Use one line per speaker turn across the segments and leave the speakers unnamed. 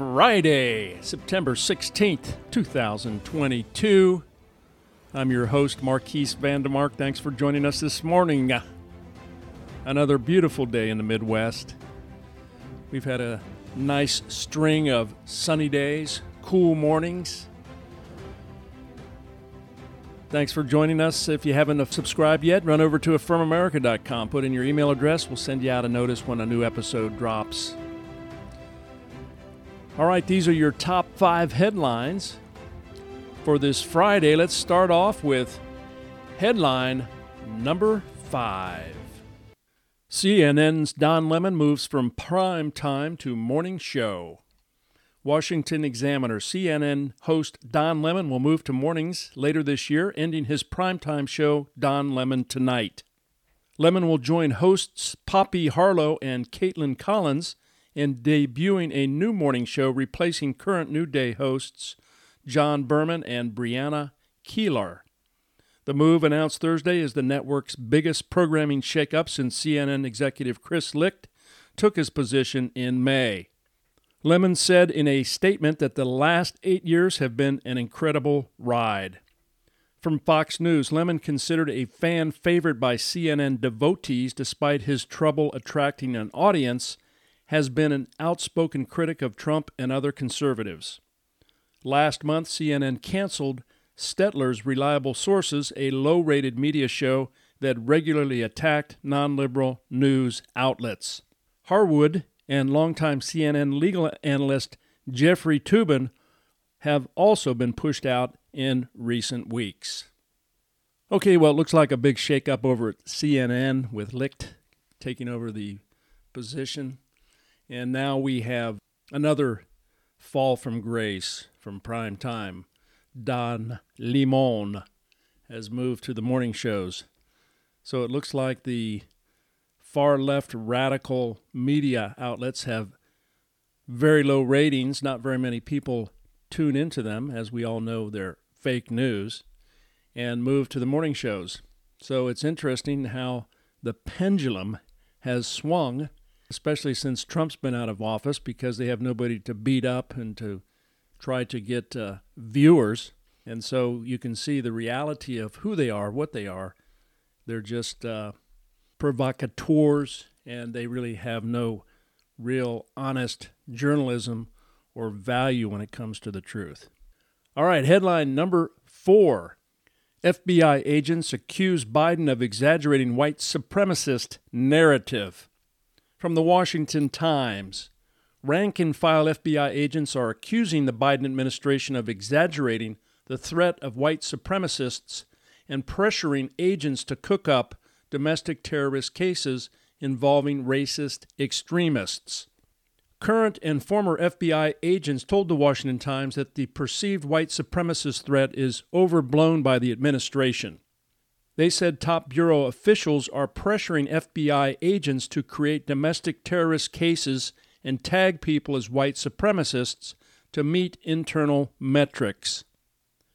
Friday, September 16th, 2022. I'm your host, Marquise Vandemark. Thanks for joining us this morning. Another beautiful day in the Midwest. We've had a nice string of sunny days, cool mornings. Thanks for joining us. If you haven't subscribed yet, run over to affirmamerica.com. Put in your email address. We'll send you out a notice when a new episode drops. All right, these are your top five headlines for this Friday. Let's start off with headline number five. CNN's Don Lemon moves from prime time to morning show. Washington Examiner CNN host Don Lemon will move to mornings later this year, ending his primetime show, Don Lemon Tonight. Lemon will join hosts Poppy Harlow and Kaitlan Collins in debuting a new morning show replacing current New Day hosts John Berman and Brianna Keilar. The move announced Thursday is the network's biggest programming shakeup since CNN executive Chris Licht took his position in May. Lemon said in a statement that the last eight years have been an incredible ride. From Fox News, Lemon, considered a fan favorite by CNN devotees despite his trouble attracting an audience, has been an outspoken critic of Trump and other conservatives. Last month, CNN canceled Stelter's Reliable Sources, a low rated media show that regularly attacked non liberal news outlets. Harwood and longtime CNN legal analyst Jeffrey Toobin have also been pushed out in recent weeks. Okay, well, it looks like a big shakeup over at CNN with Licht taking over the position. And now we have another fall from grace from prime time. Don Lemon has moved to the morning shows. So it looks like the far left radical media outlets have very low ratings. Not very many people tune into them, as we all know they're fake news, and move to the morning shows. So it's interesting how the pendulum has swung, especially since Trump's been out of office, because they have nobody to beat up and to try to get uh, viewers. And so you can see the reality of who they are, what they are. They're just uh, provocateurs, and they really have no real honest journalism or value when it comes to the truth. All right, headline number four FBI agents accuse Biden of exaggerating white supremacist narrative. From the Washington Times, rank and file FBI agents are accusing the Biden administration of exaggerating the threat of white supremacists and pressuring agents to cook up domestic terrorist cases involving racist extremists. Current and former FBI agents told the Washington Times that the perceived white supremacist threat is overblown by the administration. They said top Bureau officials are pressuring FBI agents to create domestic terrorist cases and tag people as white supremacists to meet internal metrics.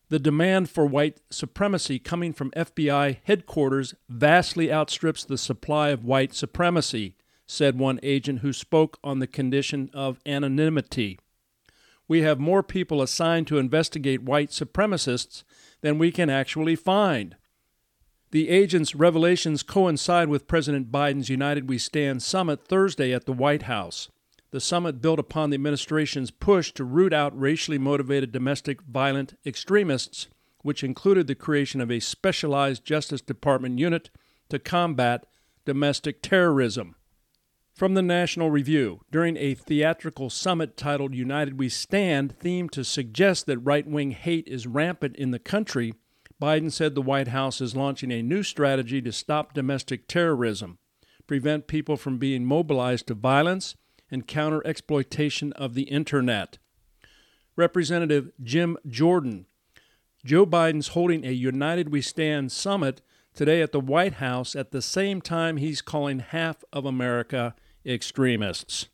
The demand for white supremacy coming from FBI headquarters vastly outstrips the supply of white supremacy, said one agent who spoke on the condition of anonymity. We have more people assigned to investigate white supremacists than we can actually find. The agent's revelations coincide with President Biden's United We Stand summit Thursday at the White House. The summit built upon the administration's push to root out racially motivated domestic violent extremists, which included the creation of a specialized Justice Department unit to combat domestic terrorism. From the National Review, during a theatrical summit titled United We Stand, themed to suggest that right wing hate is rampant in the country, Biden said the White House is launching a new strategy to stop domestic terrorism, prevent people from being mobilized to violence, and counter exploitation of the Internet. Representative Jim Jordan. Joe Biden's holding a United We Stand summit today at the White House at the same time he's calling half of America extremists.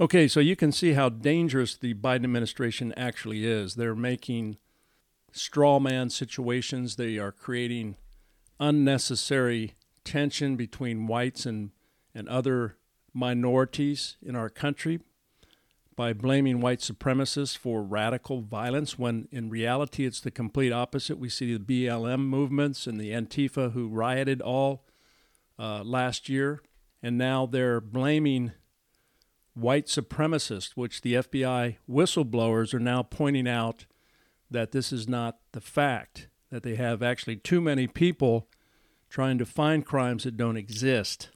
Okay, so you can see how dangerous the Biden administration actually is. They're making straw man situations, they are creating unnecessary tension between whites and, and other minorities in our country by blaming white supremacists for radical violence when in reality it's the complete opposite. We see the BLM movements and the Antifa who rioted all uh, last year, and now they're blaming white supremacists, which the FBI whistleblowers are now pointing out that this is not the fact, that they have actually too many people trying to find crimes that don't exist.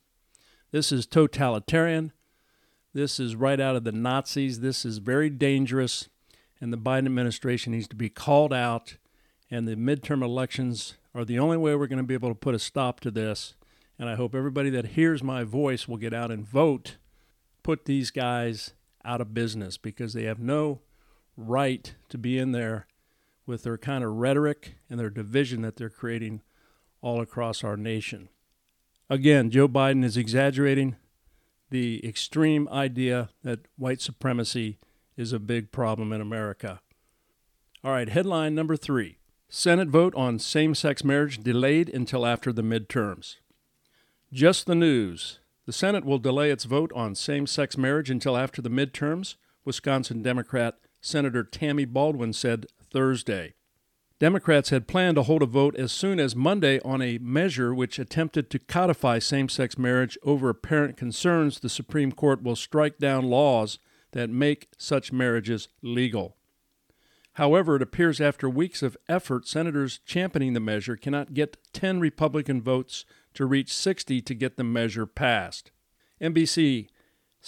This is totalitarian. This is right out of the Nazis. This is very dangerous, and the Biden administration needs to be called out. And the midterm elections are the only way we're going to be able to put a stop to this. And I hope everybody that hears my voice will get out and vote, put these guys out of business because they have no right to be in there with their kind of rhetoric and their division that they're creating all across our nation. Again, Joe Biden is exaggerating the extreme idea that white supremacy is a big problem in America. All right, headline number three Senate vote on same sex marriage delayed until after the midterms. Just the news. The Senate will delay its vote on same sex marriage until after the midterms, Wisconsin Democrat Senator Tammy Baldwin said Thursday. Democrats had planned to hold a vote as soon as Monday on a measure which attempted to codify same sex marriage over apparent concerns the Supreme Court will strike down laws that make such marriages legal. However, it appears after weeks of effort, senators championing the measure cannot get 10 Republican votes to reach 60 to get the measure passed. NBC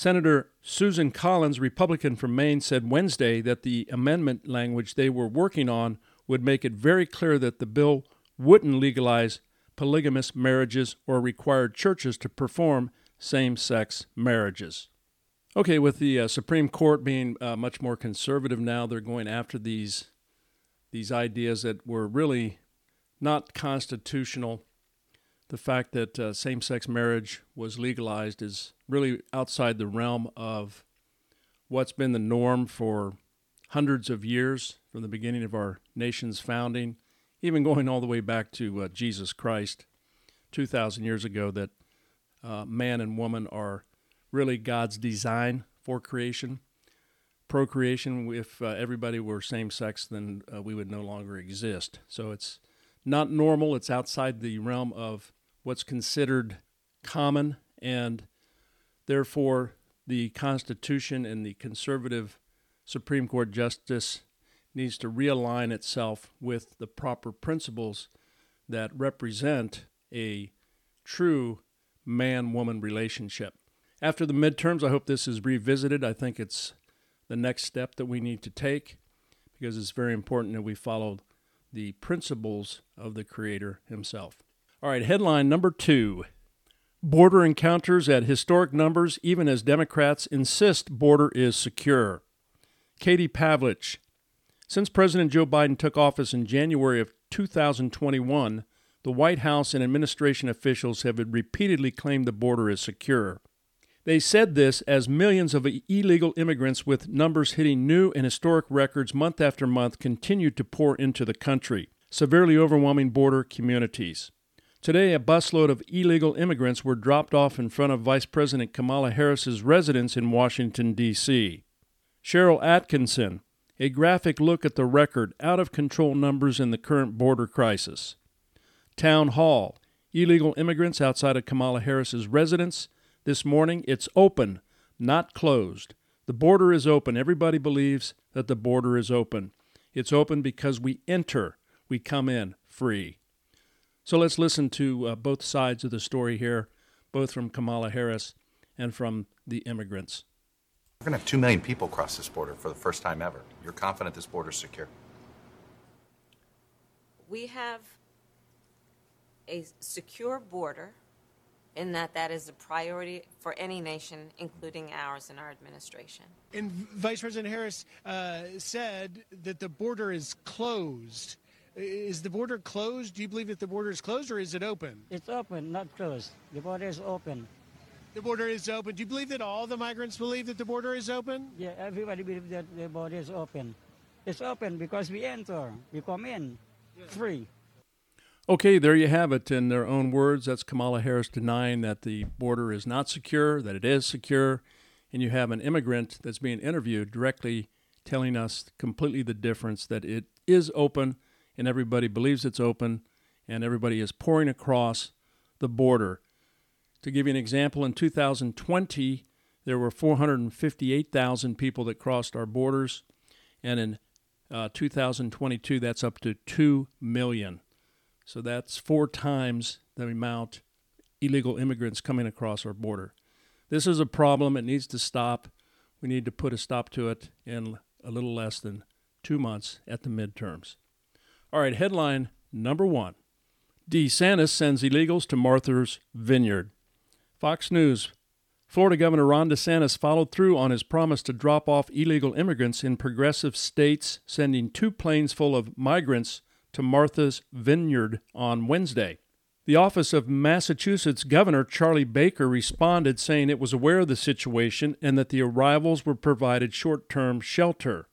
Senator Susan Collins, Republican from Maine, said Wednesday that the amendment language they were working on would make it very clear that the bill wouldn't legalize polygamous marriages or require churches to perform same sex marriages. Okay, with the uh, Supreme Court being uh, much more conservative now, they're going after these these ideas that were really not constitutional. The fact that uh, same sex marriage was legalized is really outside the realm of what's been the norm for hundreds of years from the beginning of our nation's founding, even going all the way back to uh, Jesus Christ 2,000 years ago, that uh, man and woman are really God's design for creation. Procreation, if uh, everybody were same sex, then uh, we would no longer exist. So it's not normal, it's outside the realm of what's considered common, and therefore the Constitution and the conservative Supreme Court justice needs to realign itself with the proper principles that represent a true man woman relationship. After the midterms, I hope this is revisited. I think it's the next step that we need to take because it's very important that we follow the principles of the Creator Himself. All right, headline number two Border encounters at historic numbers, even as Democrats insist border is secure. Katie Pavlich. Since President Joe Biden took office in January of 2021, the White House and administration officials have repeatedly claimed the border is secure. They said this as millions of illegal immigrants with numbers hitting new and historic records month after month continued to pour into the country, severely overwhelming border communities. Today, a busload of illegal immigrants were dropped off in front of Vice President Kamala Harris's residence in Washington, D.C. Sharyl Attkisson, a graphic look at the record out of control numbers in the current border crisis. Town Hall, illegal immigrants outside of Kamala Harris's residence. This morning, it's open, not closed. The border is open. Everybody believes that the border is open. It's open because we enter, we come in free. So let's listen to uh, both sides of the story here, both from Kamala Harris and from the immigrants.
We're going to have 2 million people cross this border for the first time ever. You're confident this border is secure?
We have a secure border in that that is a priority for any nation, including ours and our administration.
And Vice President Harris uh, said that the border is closed. Is the border closed? Do you believe that the border is closed or is it open?
It's open, not closed. The border is open.
The border is open. Do you believe that all the migrants believe that the border is open?
Yeah, everybody believes that the border is open. It's open because we enter, we come in free.
Okay, there you have it. In their own words, that's Kamala Harris denying that the border is not secure, that it is secure. And you have an immigrant that's being interviewed directly telling us completely the difference that it is open and everybody believes it's open and everybody is pouring across the border. To give you an example, in 2020, there were 458,000 people that crossed our borders, and in uh, 2022, that's up to 2 million. So that's four times the amount illegal immigrants coming across our border. This is a problem. It needs to stop. We need to put a stop to it in a little less than two months at the midterms. All right, headline number one DeSantis sends illegals to Martha's Vineyard. Fox News Florida Governor Ron DeSantis followed through on his promise to drop off illegal immigrants in progressive states, sending two planes full of migrants to Martha's Vineyard on Wednesday. The office of Massachusetts Governor Charlie Baker responded saying it was aware of the situation and that the arrivals were provided short term shelter.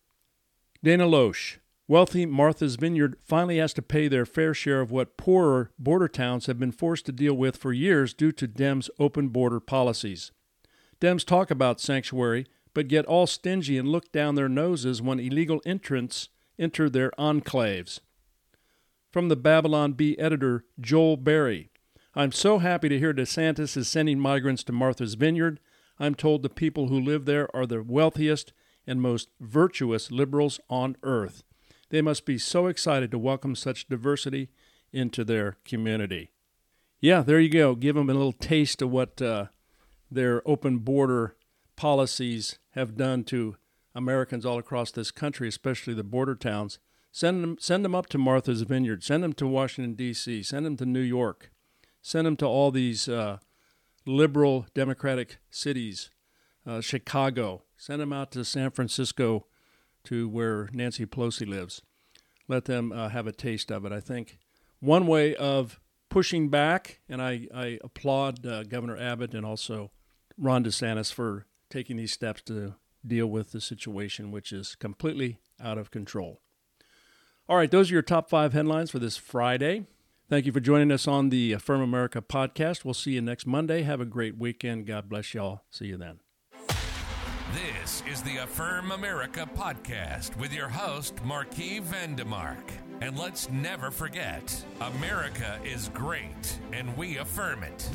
Dana Loesch, wealthy Martha's Vineyard finally has to pay their fair share of what poorer border towns have been forced to deal with for years due to Dems' open border policies. Dems talk about sanctuary, but get all stingy and look down their noses when illegal entrants enter their enclaves. From the Babylon Bee editor, Joel Berry. I'm so happy to hear DeSantis is sending migrants to Martha's Vineyard. I'm told the people who live there are the wealthiest and most virtuous liberals on earth. They must be so excited to welcome such diversity into their community. Yeah, there you go. Give them a little taste of what uh, their open border policies have done to Americans all across this country, especially the border towns. Send them, send them up to Martha's Vineyard. Send them to Washington, D.C. Send them to New York. Send them to all these uh, liberal democratic cities, uh, Chicago. Send them out to San Francisco, to where Nancy Pelosi lives. Let them uh, have a taste of it. I think one way of pushing back, and I, I applaud uh, Governor Abbott and also Ron DeSantis for taking these steps to deal with the situation, which is completely out of control. All right, those are your top five headlines for this Friday. Thank you for joining us on the Affirm America podcast. We'll see you next Monday. Have a great weekend. God bless y'all. See you then.
This is the Affirm America podcast with your host, Marquis Vandemark. And let's never forget America is great, and we affirm it.